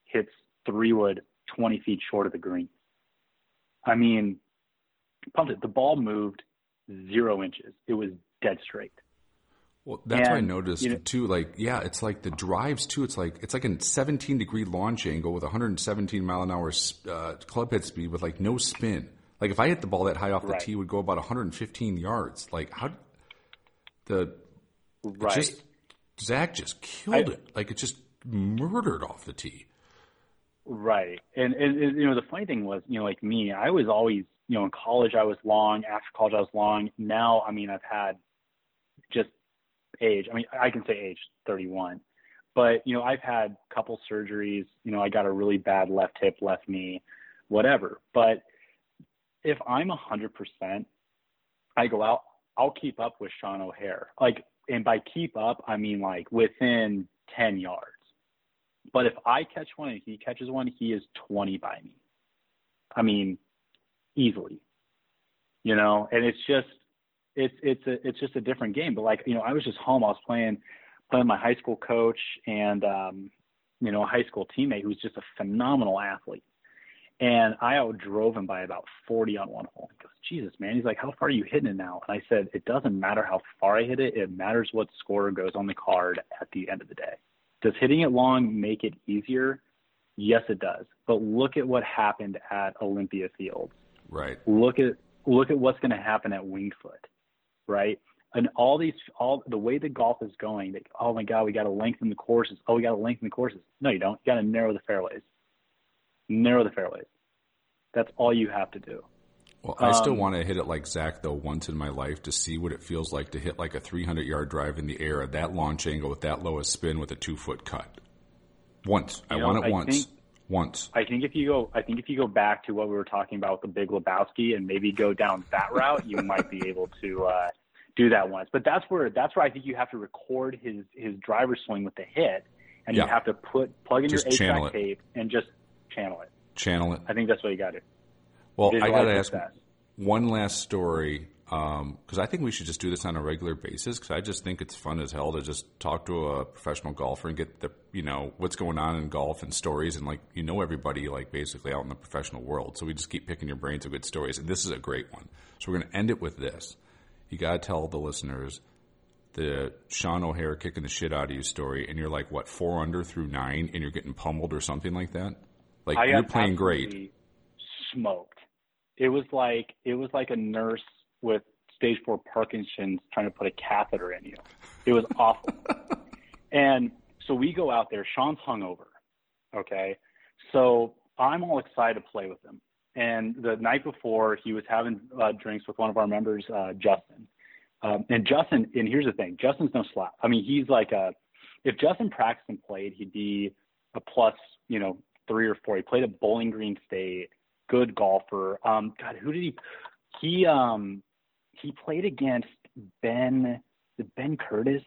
hits three wood 20 feet short of the green. I mean, pumped it. The ball moved zero inches. It was dead straight. Well, that's what I noticed you know- too. Like, yeah, it's like the drives too. It's like it's like a 17 degree launch angle with 117 mile an hour uh, club head speed with like no spin. Like if I hit the ball that high off the Right. tee, it would go about 115 yards. Like how the Right. just Zach just killed I- it. Like it just murdered off the tee. Right. And, and, and, you know, the funny thing was, you know, like me, I was always, you know, in college I was long, after college I was long. Now, I mean, I've had just age. I mean, I can say age, 31. But, you know, I've had a couple surgeries, you know, I got a really bad left hip, left knee, whatever. But if I'm 100%, I go out, I'll keep up with Sean O'Hair. Like, and by keep up, I mean like within 10 yards. But if I catch one and he catches one, he is 20 by me. I mean, easily. You know, and it's just it's it's a it's just a different game. But like, you know, I was just home, I was playing playing my high school coach and um, you know, a high school teammate who's just a phenomenal athlete. And I outdrove him by about 40 on one hole. He goes, Jesus, man. He's like, How far are you hitting it now? And I said, It doesn't matter how far I hit it. It matters what score goes on the card at the end of the day. Does hitting it long make it easier? Yes, it does. But look at what happened at Olympia Fields. Right. Look at look at what's going to happen at Winged Foot, right? And all these, all the way the golf is going. They, oh my God, we got to lengthen the courses. Oh, we got to lengthen the courses. No, you don't. You got to narrow the fairways. Narrow the fairways. That's all you have to do. Well, I still Um, want to hit it like Zach though once in my life to see what it feels like to hit like a 300 yard drive in the air at that launch angle with that low a spin with a two foot cut. Once, I know, want it I once. think- once. I think if you go, I think if you go back to what we were talking about with the Big Lebowski and maybe go down that route, you might be able to uh, do that once. But that's where that's where I think you have to record his his driver swing with the hit, and Yeah. you have to put plug in Just your eight track tape and just channel it. Channel it. I think that's what you got to do. Well, I got to ask one last story Um, because I think we should just do this on a regular basis because I just think it's fun as hell to just talk to a professional golfer and get the you know what's going on in golf and stories and like you know everybody like basically out in the professional world. So we just keep picking your brains of good stories and this is a great one. So we're going to end it with this. You got to tell the listeners the Sean O'Hair kicking the shit out of you story and you're like what four under through nine and you're getting pummeled or something like that. Like I you're playing great. Smoked. It was like it was like a nurse with stage four Parkinson's trying to put a catheter in you. It was awful. and so we go out there. Sean's hungover. Okay, so I'm all excited to play with him. And the night before, he was having uh, drinks with one of our members, uh, Justin. Um, and Justin, and here's the thing: Justin's no slap. I mean, he's like a. If Justin practiced and played, he'd be a plus, you know, three or four. He played at Bowling Green State. Good golfer. Um, God, who did he? He um, he played against Ben. The Ben Curtis,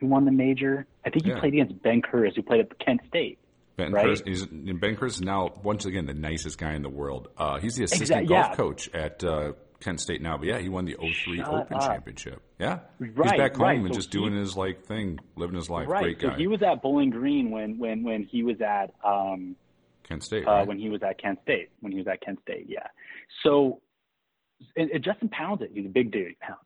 who won the major. I think he Yeah. played against Ben Curtis, who played at Kent State. Ben right? Curtis, he's, Ben Curtis is now once again the nicest guy in the world. Uh, he's the assistant golf yeah. coach at uh, Kent State now. But yeah, he won the 03 Shut Open up. Championship. Yeah, he's Right, back home right. and So just he- doing his like thing, living his life. Right. Great So he was at Bowling Green when when when he was at um, Kent State. uh, right? when he was at Kent State. When he was at Kent State, yeah. So and, and Justin pounds it. He's a big dude. Pounds.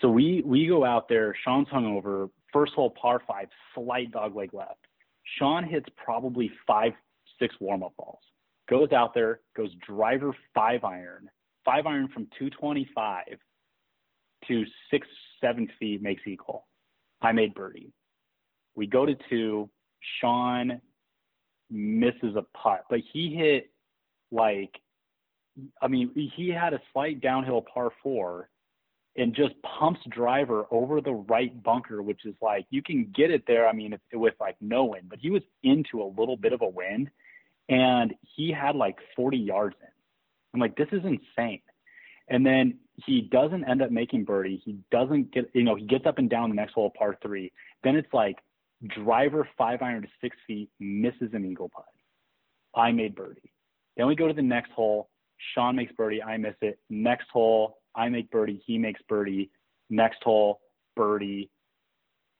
So we we go out there. Sean's hungover. First hole par five, slight dog leg left. Sean hits probably five six warm up balls. Goes out there, goes driver five iron, five iron from 225 to six seven feet makes equal. I made birdie. We go to two. Sean misses a putt, but he hit like, I mean, he had a slight downhill par four, and just pumps driver over the right bunker, which is like you can get it there. I mean, with like no wind, but he was into a little bit of a wind, and he had like 40 yards in. I'm like, this is insane. And then he doesn't end up making birdie. He doesn't get, you know, he gets up and down the next hole, par three. Then it's like driver five iron to six feet, misses an eagle putt. I made birdie. Then we go to the next hole. Sean makes birdie. I miss it. Next hole, I make birdie. He makes birdie. Next hole, birdie,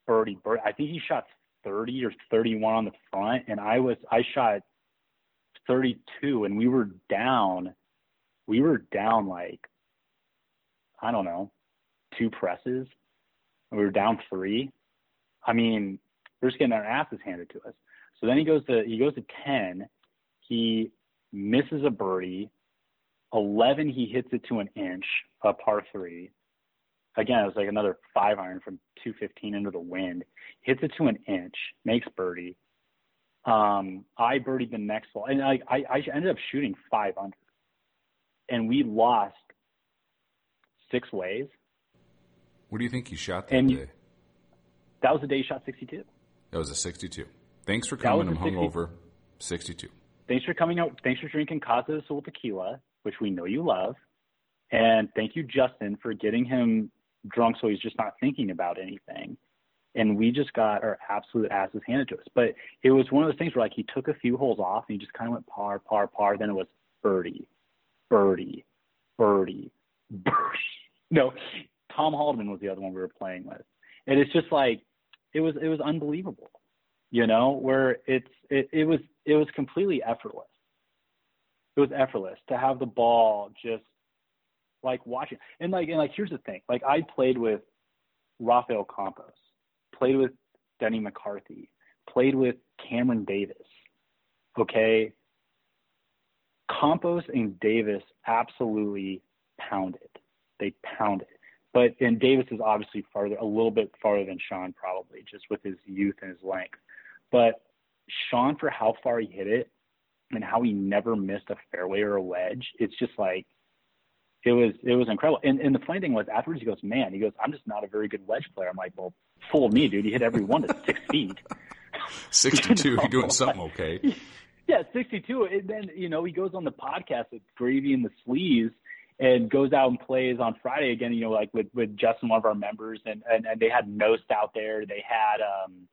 birdie, birdie. I think he shot 30 or 31 on the front, and I was I shot 32, and we were down. We were down like I don't know, two presses. We were down three. I mean, we're just getting our asses handed to us. So then he goes to he goes to 10. He misses a birdie. 11, he hits it to an inch, a par three. Again, it was like another five iron from 215 into the wind. Hits it to an inch, makes birdie. Um, I birdied the next hole, and I, I, I ended up shooting five under, and we lost six ways. What do you think he shot that And day? That was the day he shot 62. That was a 62. Thanks for coming. I'm 60 hungover. 62. Thanks for coming out. Thanks for drinking Casa de Sul tequila, which we know you love. And thank you, Justin, for getting him drunk so he's just not thinking about anything. And we just got our absolute asses handed to us. But it was one of those things where like he took a few holes off and he just kind of went par, par, par. Then it was birdie, birdie, birdie, birdie. No, Tom Haldeman was the other one we were playing with. And it's just like it was it was unbelievable. You know, where it's it, it was it was completely effortless. It was effortless to have the ball just like watching and like and like here's the thing. Like I played with Rafael Campos, played with Denny McCarthy, played with Cameron Davis. Okay. Campos and Davis absolutely pounded. They pounded. But and Davis is obviously farther a little bit farther than Sean probably, just with his youth and his length. But Sean for how far he hit it and how he never missed a fairway or a wedge, it's just like it was it was incredible. And and the funny thing was afterwards he goes, Man, he goes, I'm just not a very good wedge player. I'm like, Well, fool me, dude, you hit every one to six feet. 62. You know, You're doing something okay. Yeah, 62. And then, you know, he goes on the podcast with Gravy and the Sleeves and goes out and plays on Friday again, you know, like with, with Justin, one of our members. And, and, and they had Nost out there. They had um,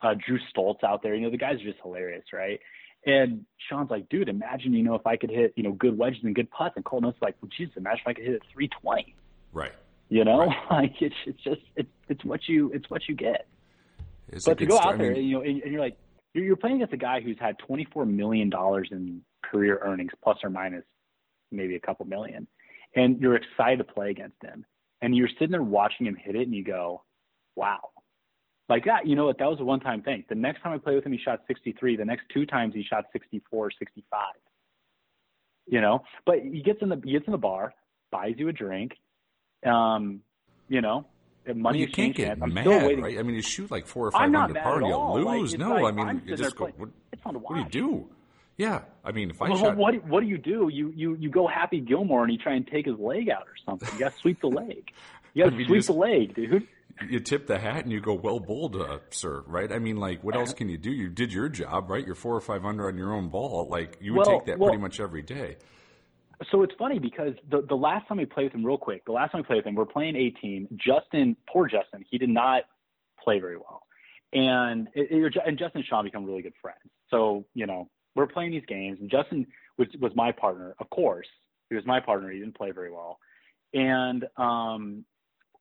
uh, Drew Stoltz out there. You know, the guys are just hilarious, right? And Sean's like, dude, imagine, you know, if I could hit, you know, good wedges and good putts. And Cole Nost's like, well, Jesus, imagine if I could hit it 320. Right. You know, Right. like it's it's just it's it's what you it's what you get. It's But to go start. out there, mean, you know, and, and you're like, you're, you're playing against a guy who's had 24 million dollars in career earnings, plus or minus maybe a couple million, and you're excited to play against him, and you're sitting there watching him hit it, and you go, wow, like that. You know what? That was a one-time thing. The next time I played with him, he shot 63. The next two times, he shot 64, 65. You know, but he gets in the he gets in the bar, buys you a drink, um, you know. the well, Money you can't get. I'm mad, still waiting. right? I mean, you shoot like four or 5 I'm not under par you all. Like, lose. no, like, I mean, you just go, what, playing- it's fun to what do you do? Yeah. I mean, if I Well, shot. what what do you do? You you you go Happy Gilmore and you try and take his leg out or something. You got to sweep the leg. You got I to mean, sweep just- the leg, dude. You tip the hat and you go, well bowled, uh, sir, right? I mean, like, what else can you do? You did your job, right? You're four or five under on your own ball. Like, you would Well, take that well- pretty much every day. So it's funny because the the last time we played with him, real quick, the last time we played with him, we're playing 18. Justin, poor Justin, he did not play very well, and it, it, and Justin and Sean become really good friends. So you know, we're playing these games, and Justin was was my partner, of course. He was my partner. He didn't play very well, and um,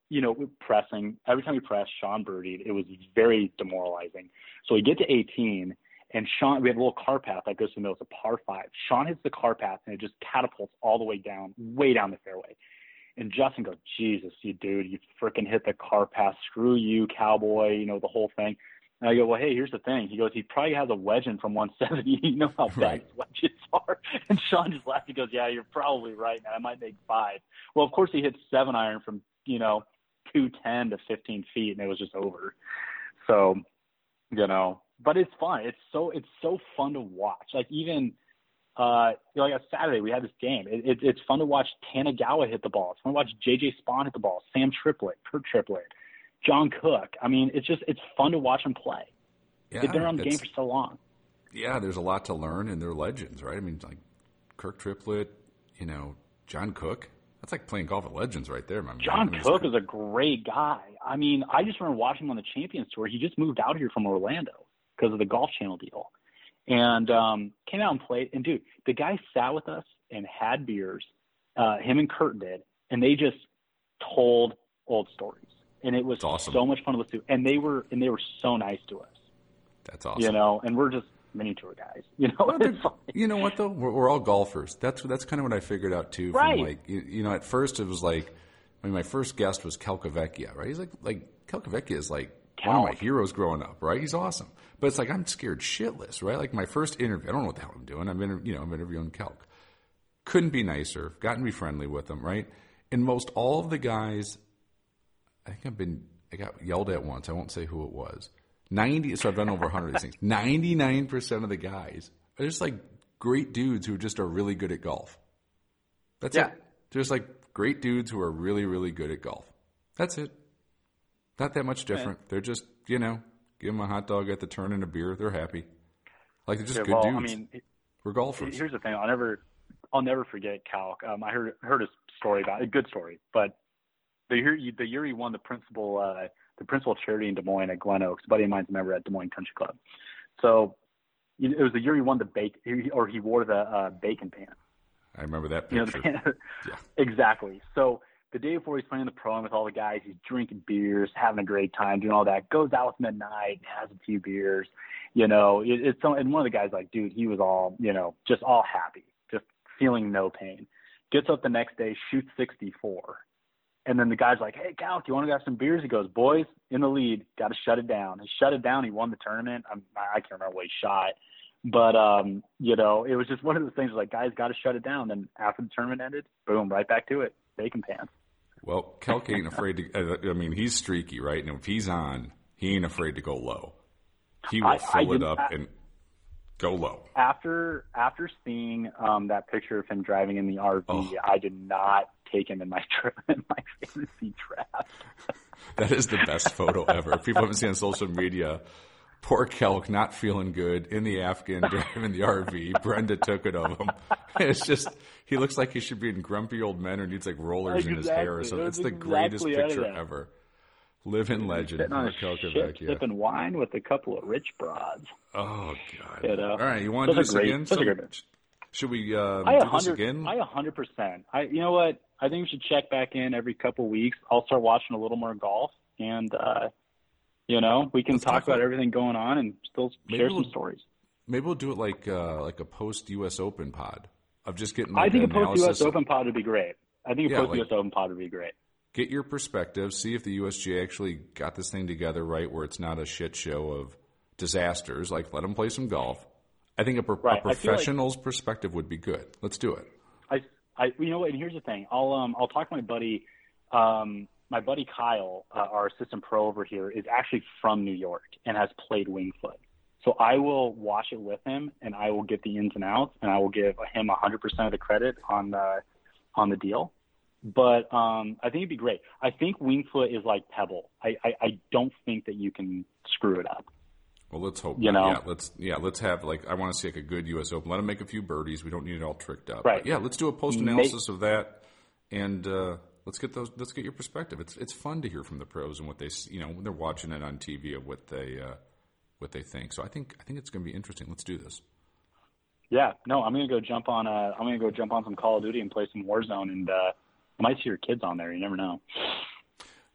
you know, we're pressing. Every time we pressed, Sean birdied. It was very demoralizing. So we get to 18, and Sean, we have a little car path that goes to the middle. It's a par five. Sean hits the car path, and it just catapults all the way down, way down the fairway. And Justin goes, Jesus, you dude, you freaking hit the car path. Screw you, cowboy. You know the whole thing. And I go, well, hey, here's the thing. He goes, he probably has a wedge in from 170. you know how bad Right. his wedges are. And Sean just laughs. He goes, yeah, you're probably right, man. I might make five. Well, of course, he hits seven iron from you know 210 to 15 feet, and it was just over. So, you know, but it's fun. It's so it's so fun to watch. Like even uh, you know, like on Saturday we had this game. It, it, it's fun to watch Tanagawa hit the ball. It's fun to watch JJ Spaun hit the ball. Sam Triplett, Kirk Triplett, John Cook. I mean, it's just it's fun to watch them play. Yeah, They've been around the game for so long. yeah, there's a lot to learn, and they're legends, right? I mean, like Kirk Triplett, you know, John Cook. That's like playing golf with legends right there, my man. I John mean, Cook is a great guy. I mean, I just remember watching him on the Champions Tour. He just moved out here from Orlando because of the Golf Channel deal, and um, came out and played. And dude, the guy sat with us and had beers. Uh, him and Kirk did, and they just told old stories, and it was awesome. so much fun to listen to. And they were and they were so nice to us, That's awesome. you know. And we're just mini tour guys, you know. Well, like- you know what though? We're, we're all golfers. That's that's kind of what I figured out too. From Right. like you, you know, at first it was like, I mean, my first guest was Calcavecchia, right? He's like like Calcavecchia is like one of my heroes growing up, right? He's awesome, but it's like I'm scared shitless, right? Like my first interview, I don't know what the hell I'm doing. I'm inter- you know I'm interviewing Calc. Couldn't be nicer. Gotten to be friendly with him, right? And most all of the guys, I think I've been I got yelled at once. I won't say who it was. Ninety. So I've done over hundred of these things. Ninety nine percent of the guys are just like great dudes who just are really good at golf. That's Yeah. it. Just like great dudes who are really really good at golf. That's it. Not that much different. They're just you know give them a hot dog at the turn and a beer. They're happy. Like they're just Yeah, good well, dudes. I mean, We're golfers. Here's the thing: I'll never, I'll never forget Calc. Um, I heard heard a story about a good story, but the year the year he won the principal uh, the principal charity in Des Moines at Glen Oaks, a buddy of mine's a member at Des Moines Country Club. So it was the year he won the bake or he wore the uh, bacon pan. I remember that You know, picture. Yeah. exactly. So the day before he's playing the pro with all the guys, he's drinking beers, having a great time, doing all that. Goes out with them at night, has a few beers. You know, it, it's so. And one of the guys, like, dude, he was all, you know, just all happy, just feeling no pain. Gets up the next day, shoots 64. And then the guy's like, "Hey, Cal, do you want to have some beers?" He goes, "Boys, in the lead, got to shut it down." He shut it down. He won the tournament. I'm, I can't remember what he shot, but um, you know, it was just one of those things. Like, guys, got to shut it down. And after the tournament ended, boom, right back to it, bacon pants. Well, Calc ain't afraid to. uh, I mean, he's streaky, right? And if he's on, he ain't afraid to go low. He will I- I fill it up I- and go low. After after seeing um, that picture of him driving in the RV, Oh. I did not take him in my in my fantasy draft. That is the best photo ever. If people haven't seen on social media, poor Calc not feeling good in the Afghan driving the RV. Brenda took it of him. It's just he looks like he should be in grumpy old men or needs like rollers in his hair or Exactly. something. It's the greatest exactly of picture ever. Living legend, Sitting on poor a Kelk ship, Avecchia. sipping wine with a couple of rich broads. Oh God! You know. All right, you want to do this great- again? those are Some- great. should we uh, I do this hundred, again? I a hundred percent. I, you know what? I think we should check back in every couple weeks. I'll start watching a little more golf, and uh, you know, we can Let's talk talk about about- everything going on and still Maybe share we'll- some stories. Maybe we'll do it like uh, like a post U.S. Open pod of just getting. I think a post U.S. Open pod would be great. I think a Yeah, post like- U.S. Open pod would be great. Get your perspective. See if the USGA actually got this thing together right, where it's not a shit show of disasters. Like let them play some golf. I think a, pro- Right, a feel like- professional's perspective would be good. Let's do it. I, you know? And here's the thing. I'll, um, I'll talk to my buddy, um, my buddy Kyle, uh, our assistant pro over here, is actually from New York and has played Winged Foot. So I will watch it with him, and I will get the ins and outs, and I will give him 100% of the credit on the on the deal. But um, I think it'd be great. I think Winged Foot is like Pebble. I, I, I don't think that you can screw it up. Well, let's hope. You know? yeah, let's yeah, let's have like I want to see like a good U.S. Open. Let them make a few birdies. We don't need it all tricked up. Right. But yeah, let's do a post analysis of that, and uh, let's get those. Let's get your perspective. It's it's fun to hear from the pros and what they you know when they're watching it on TV of what they uh, what they think. So I think I think it's going to be interesting. Let's do this. Yeah, no, I'm gonna go jump on. Uh, I'm gonna go jump on some Call of Duty and play some Warzone, and uh, I might see your kids on there. You never know.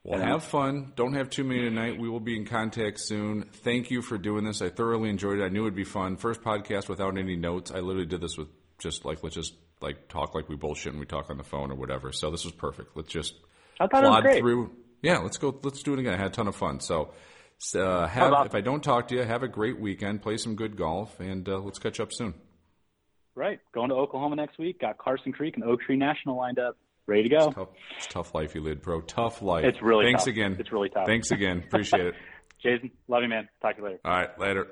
Well, have fun. Don't have too many tonight. We will be in contact soon. Thank you for doing this. I thoroughly enjoyed it. I knew it'd be fun. First podcast without any notes. I literally did this with just like let's just like talk like we bullshit and we talk on the phone or whatever. So this was perfect. Let's just I thought it was plod great. through. Yeah, let's go. Let's do it again. I had a ton of fun. So uh, have if I don't talk to you, have a great weekend. Play some good golf, and uh, let's catch up soon. Right, going to Oklahoma next week. Got Karsten Creek and Oak Tree National lined up, ready to go. Tough, it's tough life you lead, bro. Tough life. It's really tough. Thanks tough. again. It's really tough. Thanks again. Appreciate it. Jason, love you, man. Talk to you later. All right, later.